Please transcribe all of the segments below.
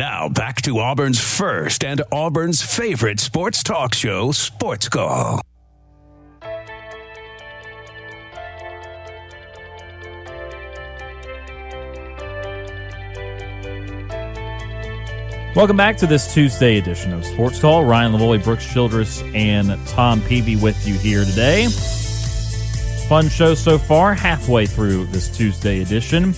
Now back to Auburn's first and Auburn's favorite sports talk show, Sports Call. Welcome back to this Tuesday edition of Sports Call. Ryan Lavoy, Brooks Childress, and Tom Peavy with you here today. Fun show so far, halfway through this Tuesday edition.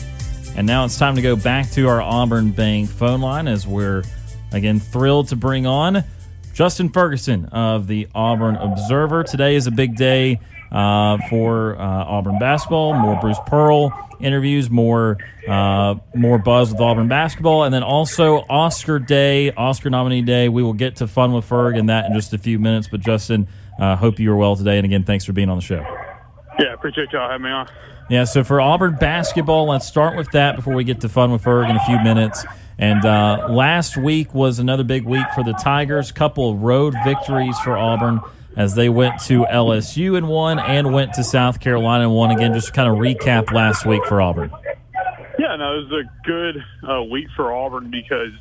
And now it's time to go back to our Auburn Bank phone line as we're, again, thrilled to bring on Justin Ferguson of the Auburn Observer. Today is a big day uh, for uh, Auburn basketball. More Bruce Pearl interviews, more uh, more buzz with Auburn basketball, and then also Oscar Day, Oscar nominee day. We will get to fun with Ferg and that in just a few minutes. But Justin, uh, hope you are well today, and again, thanks for being on the show. Yeah, appreciate y'all having me on. Yeah, so for Auburn basketball, let's start with that before we get to fun with Ferg in a few minutes. And uh, last week was another big week for the Tigers. Couple road victories for Auburn as they went to LSU and won, and went to South Carolina and won again. Just kind of recap last week for Auburn. Yeah, no, it was a good uh, week for Auburn because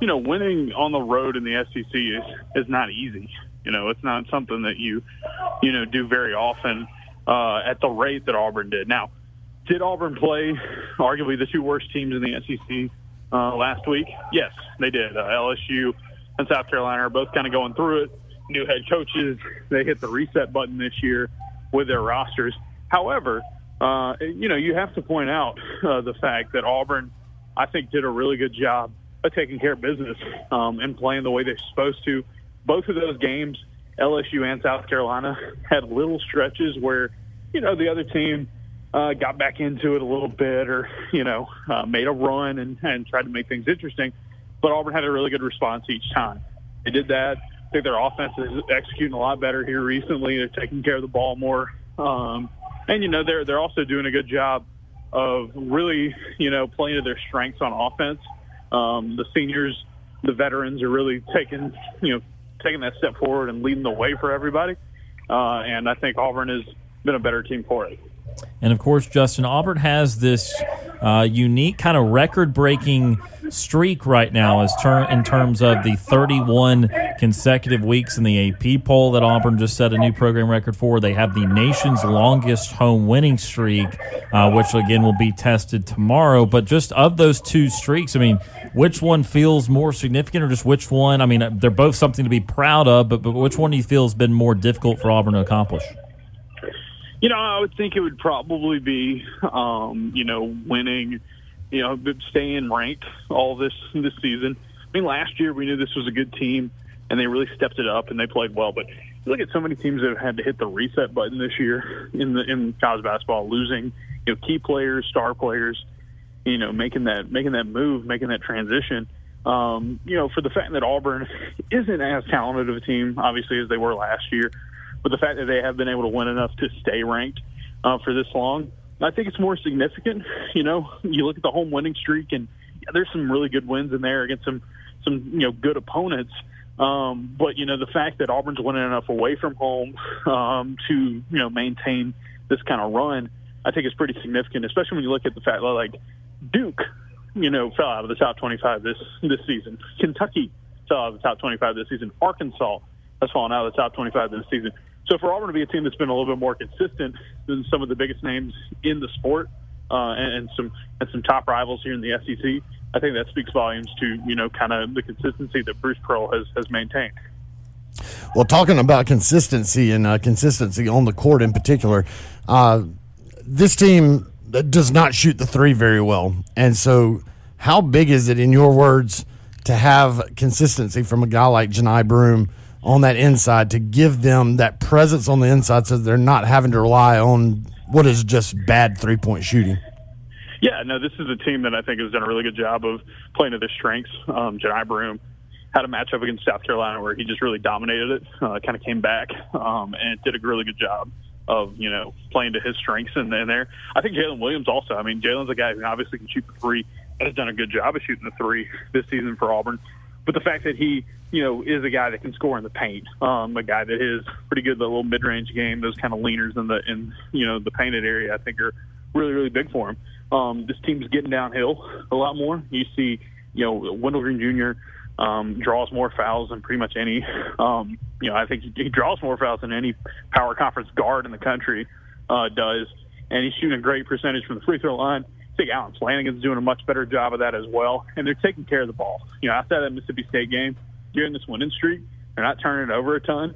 you know winning on the road in the SEC is is not easy. You know, it's not something that you you know do very often uh, at the rate that Auburn did. Now, did Auburn play arguably the two worst teams in the SEC uh, last week? Yes, they did. Uh, LSU and South Carolina are both kind of going through it. New head coaches, they hit the reset button this year with their rosters. However, uh, you know, you have to point out uh, the fact that Auburn, I think, did a really good job of taking care of business um, and playing the way they're supposed to. Both of those games, LSU and South Carolina, had little stretches where, you know, the other team uh, got back into it a little bit or, you know, uh, made a run and, and tried to make things interesting. But Auburn had a really good response each time. They did that. I think their offense is executing a lot better here recently. They're taking care of the ball more. Um, and, you know, they're, they're also doing a good job of really, you know, playing to their strengths on offense. Um, the seniors, the veterans are really taking, you know, taking that step forward and leading the way for everybody. Uh, and I think Auburn has been a better team for it. And of course, Justin Auburn has this uh, unique kind of record-breaking streak right now, as ter- in terms of the 31 consecutive weeks in the AP poll that Auburn just set a new program record for. They have the nation's longest home winning streak, uh, which again will be tested tomorrow. But just of those two streaks, I mean, which one feels more significant, or just which one? I mean, they're both something to be proud of, but, but which one do you feel has been more difficult for Auburn to accomplish? You know, I would think it would probably be, um, you know, winning, you know, staying ranked all this this season. I mean, last year we knew this was a good team, and they really stepped it up and they played well. But look at so many teams that have had to hit the reset button this year in the in college basketball, losing, you know, key players, star players, you know, making that making that move, making that transition. Um, you know, for the fact that Auburn isn't as talented of a team, obviously, as they were last year but the fact that they have been able to win enough to stay ranked uh, for this long, I think it's more significant. You know, you look at the home winning streak, and yeah, there's some really good wins in there against some some you know good opponents. Um, but you know, the fact that Auburn's winning enough away from home um, to you know maintain this kind of run, I think is pretty significant, especially when you look at the fact that like Duke, you know, fell out of the top 25 this this season. Kentucky fell out of the top 25 this season. Arkansas has fallen out of the top 25 this season. So for Auburn to be a team that's been a little bit more consistent than some of the biggest names in the sport uh, and, and some and some top rivals here in the SEC, I think that speaks volumes to you know kind of the consistency that Bruce Pearl has has maintained. Well, talking about consistency and uh, consistency on the court in particular, uh, this team does not shoot the three very well, and so how big is it, in your words, to have consistency from a guy like Johni Broome? On that inside to give them that presence on the inside so they're not having to rely on what is just bad three point shooting. Yeah, no, this is a team that I think has done a really good job of playing to their strengths. Um, Johni Broome had a matchup against South Carolina where he just really dominated it, uh, kind of came back um, and did a really good job of you know playing to his strengths in, then there. I think Jaylin Williams also. I mean, Jaylin's a guy who obviously can shoot the three has done a good job of shooting the three this season for Auburn. But the fact that he you know, is a guy that can score in the paint. Um, a guy that is pretty good at the little mid-range game. Those kind of leaners in the in you know the painted area, I think, are really really big for him. Um, this team's getting downhill a lot more. You see you know, Wendell Green Jr. Um, draws more fouls than pretty much any. Um, you know, I think he, he draws more fouls than any power conference guard in the country uh, does, and he's shooting a great percentage from the free throw line. I think Allen Flanigan's doing a much better job of that as well, and they're taking care of the ball. You know, outside that Mississippi State game, during this winning streak, they're not turning it over a ton.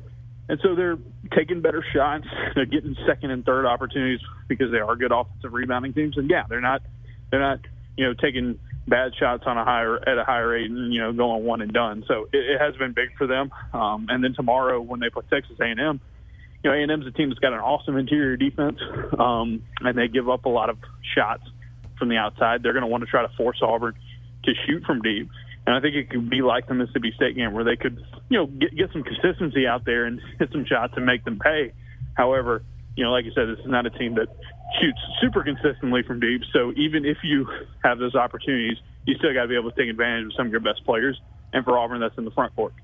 And so they're taking better shots. They're getting second and third opportunities because they are good offensive rebounding teams. And yeah, they're not they're not you know taking bad shots on a higher at a higher rate and you know going one and done. So it, it has been big for them. Um, and then tomorrow when they play Texas A&M, you know A&M's a team that's got an awesome interior defense, um, and they give up a lot of shots from the outside. They're going to want to try to force Auburn to shoot from deep. And I think it could be like the Mississippi State game where they could, you know, get, get some consistency out there and hit some shots and make them pay. However, you know, like you said, this is not a team that shoots super consistently from deep. So even if you have those opportunities, you still got to be able to take advantage of some of your best players. And for Auburn, that's in the front court.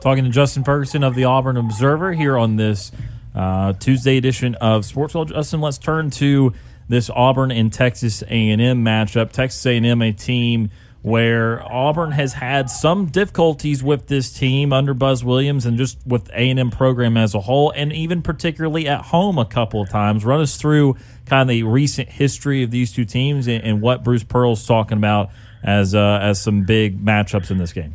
Talking to Justin Ferguson of the Auburn Observer here on this uh, Tuesday edition of Sports World. Justin, let's turn to this Auburn and Texas A&M matchup. Texas A&M, a team where Auburn has had some difficulties with this team under Buzz Williams and just with A&M program as a whole, and even particularly at home a couple of times. Run us through kind of the recent history of these two teams and, and what Bruce Pearl's talking about as uh, as some big matchups in this game.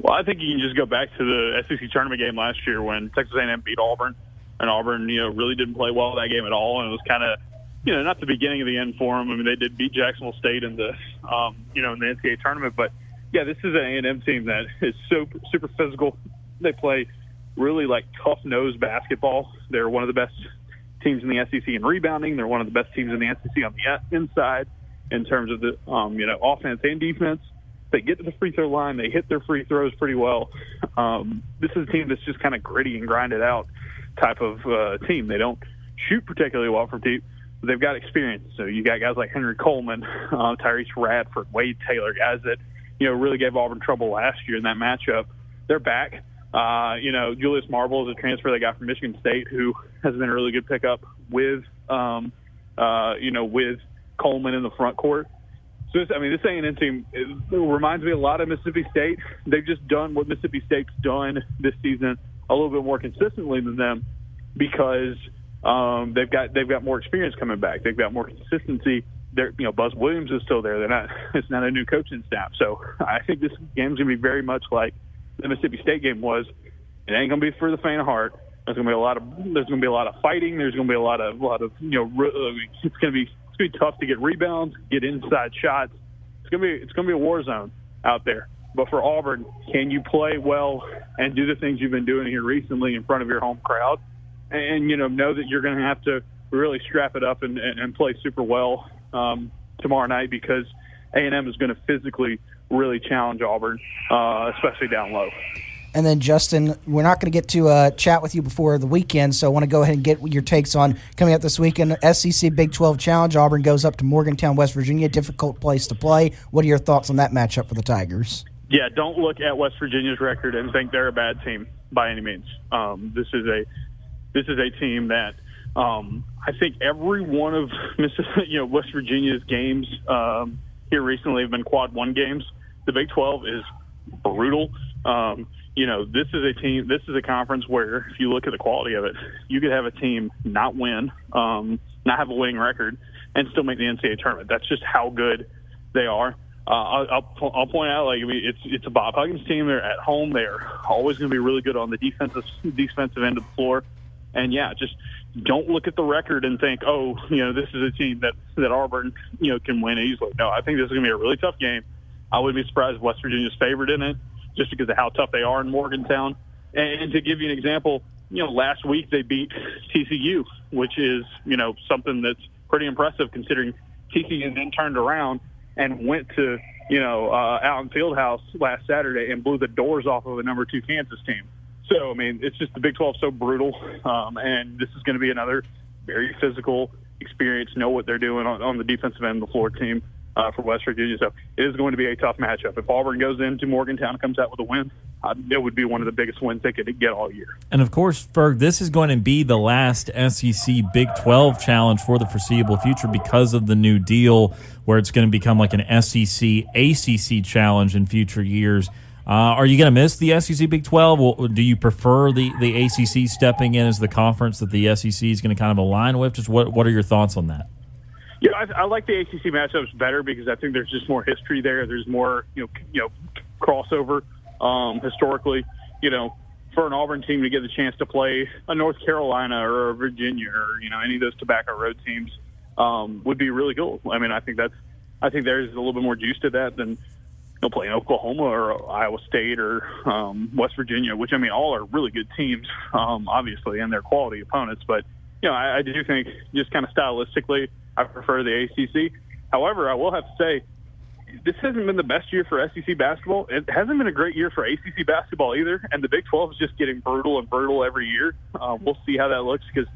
Well, I think you can just go back to the SEC tournament game last year when Texas A&M beat Auburn, and Auburn, you know, really didn't play well that game at all, and it was kind of you know, not the beginning of the end for them. I mean, they did beat Jacksonville State in the, um, you know, in the NCAA tournament. But yeah, this is an A&M team that is super, super physical. They play really like tough nose basketball. They're one of the best teams in the SEC in rebounding. They're one of the best teams in the SEC on the inside in terms of the, um, you know, offense and defense. They get to the free throw line. They hit their free throws pretty well. Um, this is a team that's just kind of gritty and grinded out type of uh, team. They don't shoot particularly well from deep they've got experience. So you got guys like Henry Coleman, uh, Tyrece Radford, Wade Taylor, guys that you know really gave Auburn trouble last year in that matchup. They're back. Uh, you know, Julius Marble is a transfer they got from Michigan State, who has been a really good pickup with, um, uh, you know, with Coleman in the front court. So, this, I mean, this A&M team reminds me a lot of Mississippi State. They've just done what Mississippi State's done this season a little bit more consistently than them because – um, they've got they've got more experience coming back. They've got more consistency. They're, you know, Buzz Williams is still there. They're not. It's not a new coaching staff. So I think this game's gonna be very much like the Mississippi State game was. It ain't gonna be for the faint of heart. There's gonna be a lot of there's gonna be a lot of fighting. There's gonna be a lot of a lot of you know uh, it's gonna be it's gonna be tough to get rebounds, get inside shots. It's gonna be it's gonna be a war zone out there. But for Auburn, can you play well and do the things you've been doing here recently in front of your home crowd? And you know know that you're going to have to really strap it up and, and, and play super well um, tomorrow night because A&M is going to physically really challenge Auburn, uh, especially down low. And then Justin, we're not going to get to uh, chat with you before the weekend, so I want to go ahead and get your takes on coming up this weekend. SEC Big 12 Challenge. Auburn goes up to Morgantown, West Virginia. Difficult place to play. What are your thoughts on that matchup for the Tigers? Yeah, don't look at West Virginia's record and think they're a bad team by any means. Um, this is a this is a team that um, I think every one of Mississippi, you know West Virginia's games um, here recently have been quad one games. The Big 12 is brutal. Um, you know, this is a team. This is a conference where, if you look at the quality of it, you could have a team not win, um, not have a winning record, and still make the NCAA tournament. That's just how good they are. Uh, I'll, I'll, point out, like I mean, it's it's a Bob Huggins team. They're at home. They're always going to be really good on the defensive defensive end of the floor. And yeah, just don't look at the record and think, oh, you know, this is a team that that Auburn, you know, can win easily. No, I think this is going to be a really tough game. I wouldn't be surprised if West Virginia's favored in it, just because of how tough they are in Morgantown. And, to give you an example, you know, last week they beat TCU, which is you know something that's pretty impressive considering TCU then turned around and went to you know uh, Allen Fieldhouse last Saturday and blew the doors off of a number two Kansas team. So, I mean, it's just the Big 12 so brutal, um, and this is going to be another very physical experience. Know what they're doing on, on the defensive end of the floor team. uh, for West Virginia. So it is going to be a tough matchup. If Auburn goes into Morgantown and comes out with a win, uh, it would be one of the biggest wins they could get all year. And of course, Ferg, this is going to be the last SEC Big 12 challenge for the foreseeable future because of the new deal where it's going to become like an SEC ACC challenge in future years. Uh, are you going to miss the SEC Big 12? Well, do you prefer the, the ACC stepping in as the conference that the SEC is going to kind of align with? Just what, what are your thoughts on that? Yeah, I, I like the ACC matchups better because I think there's just more history there. There's more, you know, you know, crossover um, historically. You know, for an Auburn team to get the chance to play a North Carolina or a Virginia or you know any of those Tobacco Road teams um, would be really cool. I mean, I think that's I think there's a little bit more juice to that than you know, playing Oklahoma or Iowa State or um, West Virginia, which I mean, all are really good teams, um, obviously, and they're quality opponents. But you know, I, I do think just kind of stylistically, I prefer the ACC. However, I will have to say, this hasn't been the best year for SEC basketball. It hasn't been a great year for ACC basketball either, and the Big 12 is just getting brutal and brutal every year. Uh, we'll see how that looks because,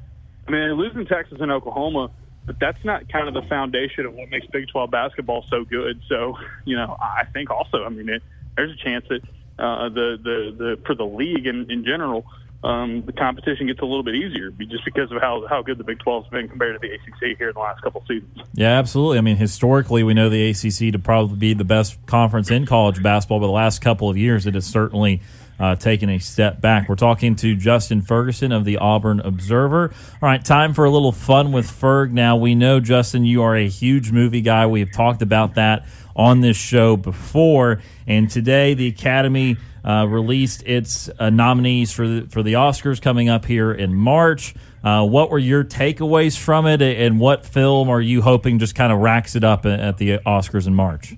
I mean, losing Texas and Oklahoma but that's not kind of the foundation of what makes Big 12 basketball so good. So, you know, I think also, I mean, it, there's a chance that uh, the, the the for the league in, in general, um, the competition gets a little bit easier just because of how, how good the Big 12 has been compared to the ACC here in the last couple seasons. Yeah, absolutely. I mean, historically, we know the ACC to probably be the best conference in college basketball, but the last couple of years, it has certainly uh, taking a step back. We're talking to Justin Ferguson of the Auburn Observer. All right, time for a little fun with Ferg. Now, we know, Justin, you are a huge movie guy. We have talked about that on this show before. And today, the Academy uh, released its uh, nominees for the, for the Oscars coming up here in March. Uh, what were your takeaways from it, and what film are you hoping just kind of racks it up at the Oscars in March?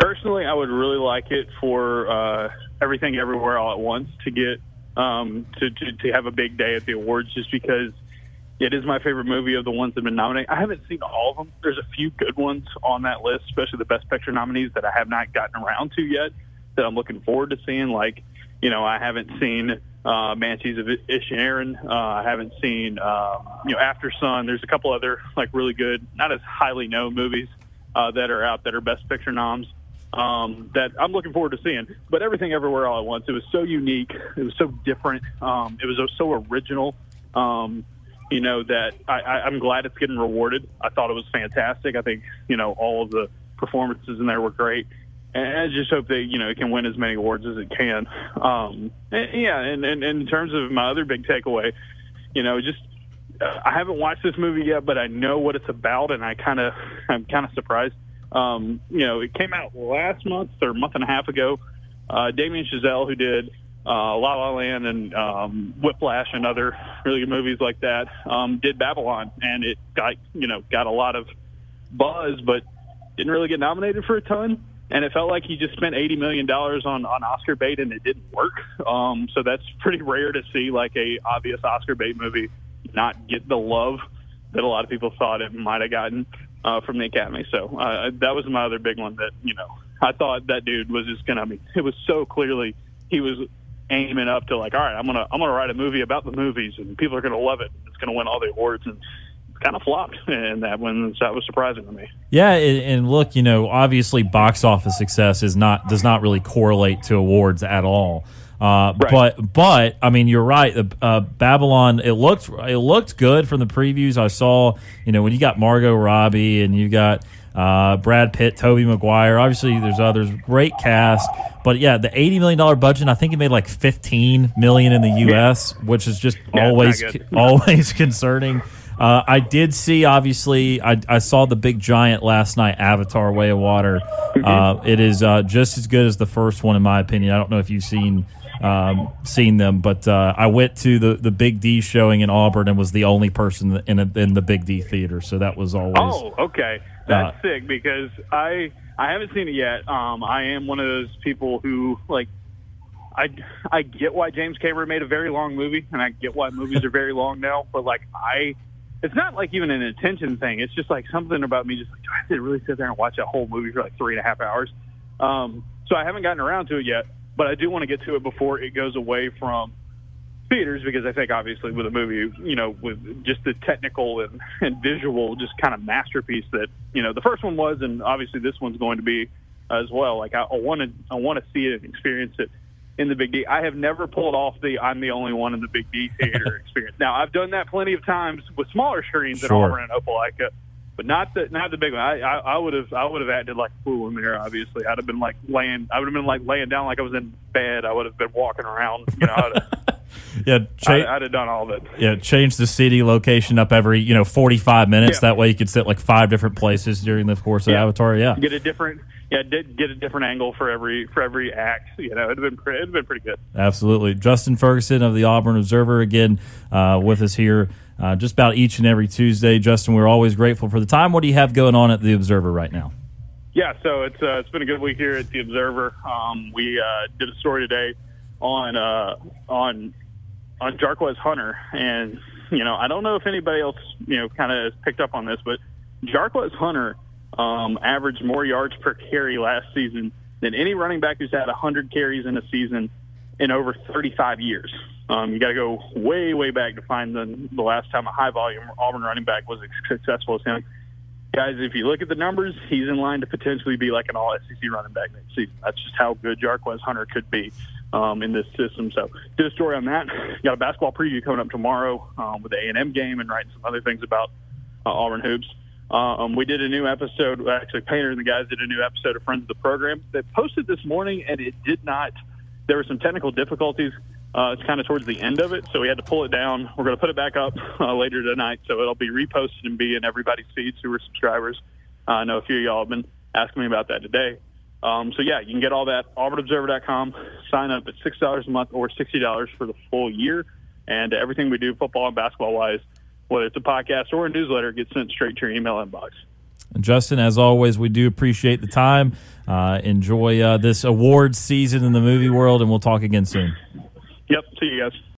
Personally, I would really like it for uh, everything everywhere all at once to get um, to, to to have a big day at the awards, just because it is my favorite movie of the ones that have been nominated. I haven't seen all of them. There's a few good ones on that list, especially the Best Picture nominees that I have not gotten around to yet. That I'm looking forward to seeing. Like, you know, I haven't seen uh, Banshees of Inisherin. Uh, I haven't seen, um, you know, Aftersun. There's a couple other like really good, not as highly known movies uh, that are out that are Best Picture noms um, that I'm looking forward to seeing. But everything everywhere all at once, it was so unique. It was so different. Um, it was so original. Um, you know that I, I, I'm glad it's getting rewarded. I thought it was fantastic. I think you know all of the performances in there were great. And I just hope that you know it can win as many awards as it can. Um, and, yeah, and, and, and in terms of my other big takeaway, you know, just uh, I haven't watched this movie yet, but I know what it's about, and I kind of I'm kind of surprised um, you know, it came out last month or a month and a half ago. Uh, Damien Chazelle, who did uh, La La Land and um, Whiplash and other really good movies like that, um, did Babylon, and it got you know got a lot of buzz, but didn't really get nominated for a ton. And it felt like he just spent eighty million dollars on on Oscar bait, and it didn't work. Um, so that's pretty rare to see like a obvious Oscar bait movie not get the love that a lot of people thought it might have gotten uh, from the academy. So uh, that was my other big one that you know I thought that dude was just gonna. I mean, it was so clearly he was aiming up to like, all right, I'm gonna I'm gonna write a movie about the movies and people are gonna love it. It's gonna win all the awards and kind of flopped, and that one that was surprising to me. Yeah, and look, you know, obviously, box office success is not does not really correlate to awards at all. Uh, right. But but I mean, you're right. Uh, Babylon it looked it looked good from the previews I saw. You know, when you got Margot Robbie and you got uh, Brad Pitt, Tobey Maguire. Obviously, there's others. Great cast, but yeah, the eighty million dollar budget. I think it made like fifteen million in the U.S., yeah. which is just yeah, always always concerning. Uh, I did see, obviously, I, I, saw the big giant last night, Avatar: Way of Water. Mm-hmm. Uh, it is uh, just as good as the first one, in my opinion. I don't know if you've seen um, seen them. But uh, I went to the, the Big D showing in Auburn and was the only person in a, in the Big D theater. So that was always. Oh, okay, that's uh, sick because I I haven't seen it yet. Um, I am one of those people who like. I, I get why James Cameron made a very long movie, and I get why movies are very long now. But like, I, it's not like even an attention thing. It's just like something about me. Just like, do I have to really sit there and watch that whole movie for like three and a half hours? Um, so I haven't gotten around to it yet but I do want to get to it before it goes away from theaters because I think obviously with a movie, you know, with just the technical and, and visual, just kind of masterpiece that you know the first one was, and obviously this one's going to be as well. Like I want to, I want to see it and experience it in the Big D. I have never pulled off the I'm the only one in the Big D theater experience. Now I've done that plenty of times with smaller screens Sure. at Auburn and Opelika, but not the not the big one. I, I, I would have I would have acted like a fool in there. Obviously, I'd have been like laying. I would have been like laying down like I was in bed. I would have been walking around. You know, I'd Yeah, cha- I'd, I'd have done all of it. yeah. Change the CD location up every you know forty five minutes. Yeah. That way you could sit like five different places during the course of Yeah. Avatar. Yeah, Get a different. Yeah, did get a different angle for every for every act. You know, it'd have been it'd have been pretty good. Absolutely. Justin Ferguson of the Auburn Observer again uh, with us here uh, just about each and every Tuesday. Justin, we're always grateful for the time. What do you have going on at the Observer right now? Yeah, so it's uh, it's been a good week here at the Observer. Um, we uh, did a story today on uh, on on Jarquez Hunter, and you know I don't know if anybody else you know kind of has picked up on this, but Jarquez Hunter um, averaged more yards per carry last season than any running back who's had 100 carries in a season in over 35 years. Um, you got to go way way back to find the, the last time a high volume Auburn running back was as successful as him guys, if you look at the numbers, he's in line to potentially be like an all SEC running back next season. That's just how good Jarquez Hunter could be um, in this system. So, did a story on that. Got a basketball preview coming up tomorrow um, with the A and M game, and writing some other things about uh, Auburn hoops. Um, we did a new episode. Actually, Painter and the guys did a new episode of Friends of the Program. They posted this morning, and it did not. There were some technical difficulties. Uh, it's kind of towards the end of it, so we had to pull it down. We're going to put it back up uh, later tonight, so it'll be reposted and be in everybody's feeds who are subscribers. Uh, I know a few of y'all have been asking me about that today. Um, so yeah, you can get all that auburnobserver.com. Sign up at six dollars a month or sixty dollars for the full year, and everything we do, football and basketball wise, whether it's a podcast or a newsletter, gets sent straight to your email inbox. And Justin, as always, we do appreciate the time. Uh, enjoy uh, this awards season in the movie world, and we'll talk again soon. Yep. See you guys.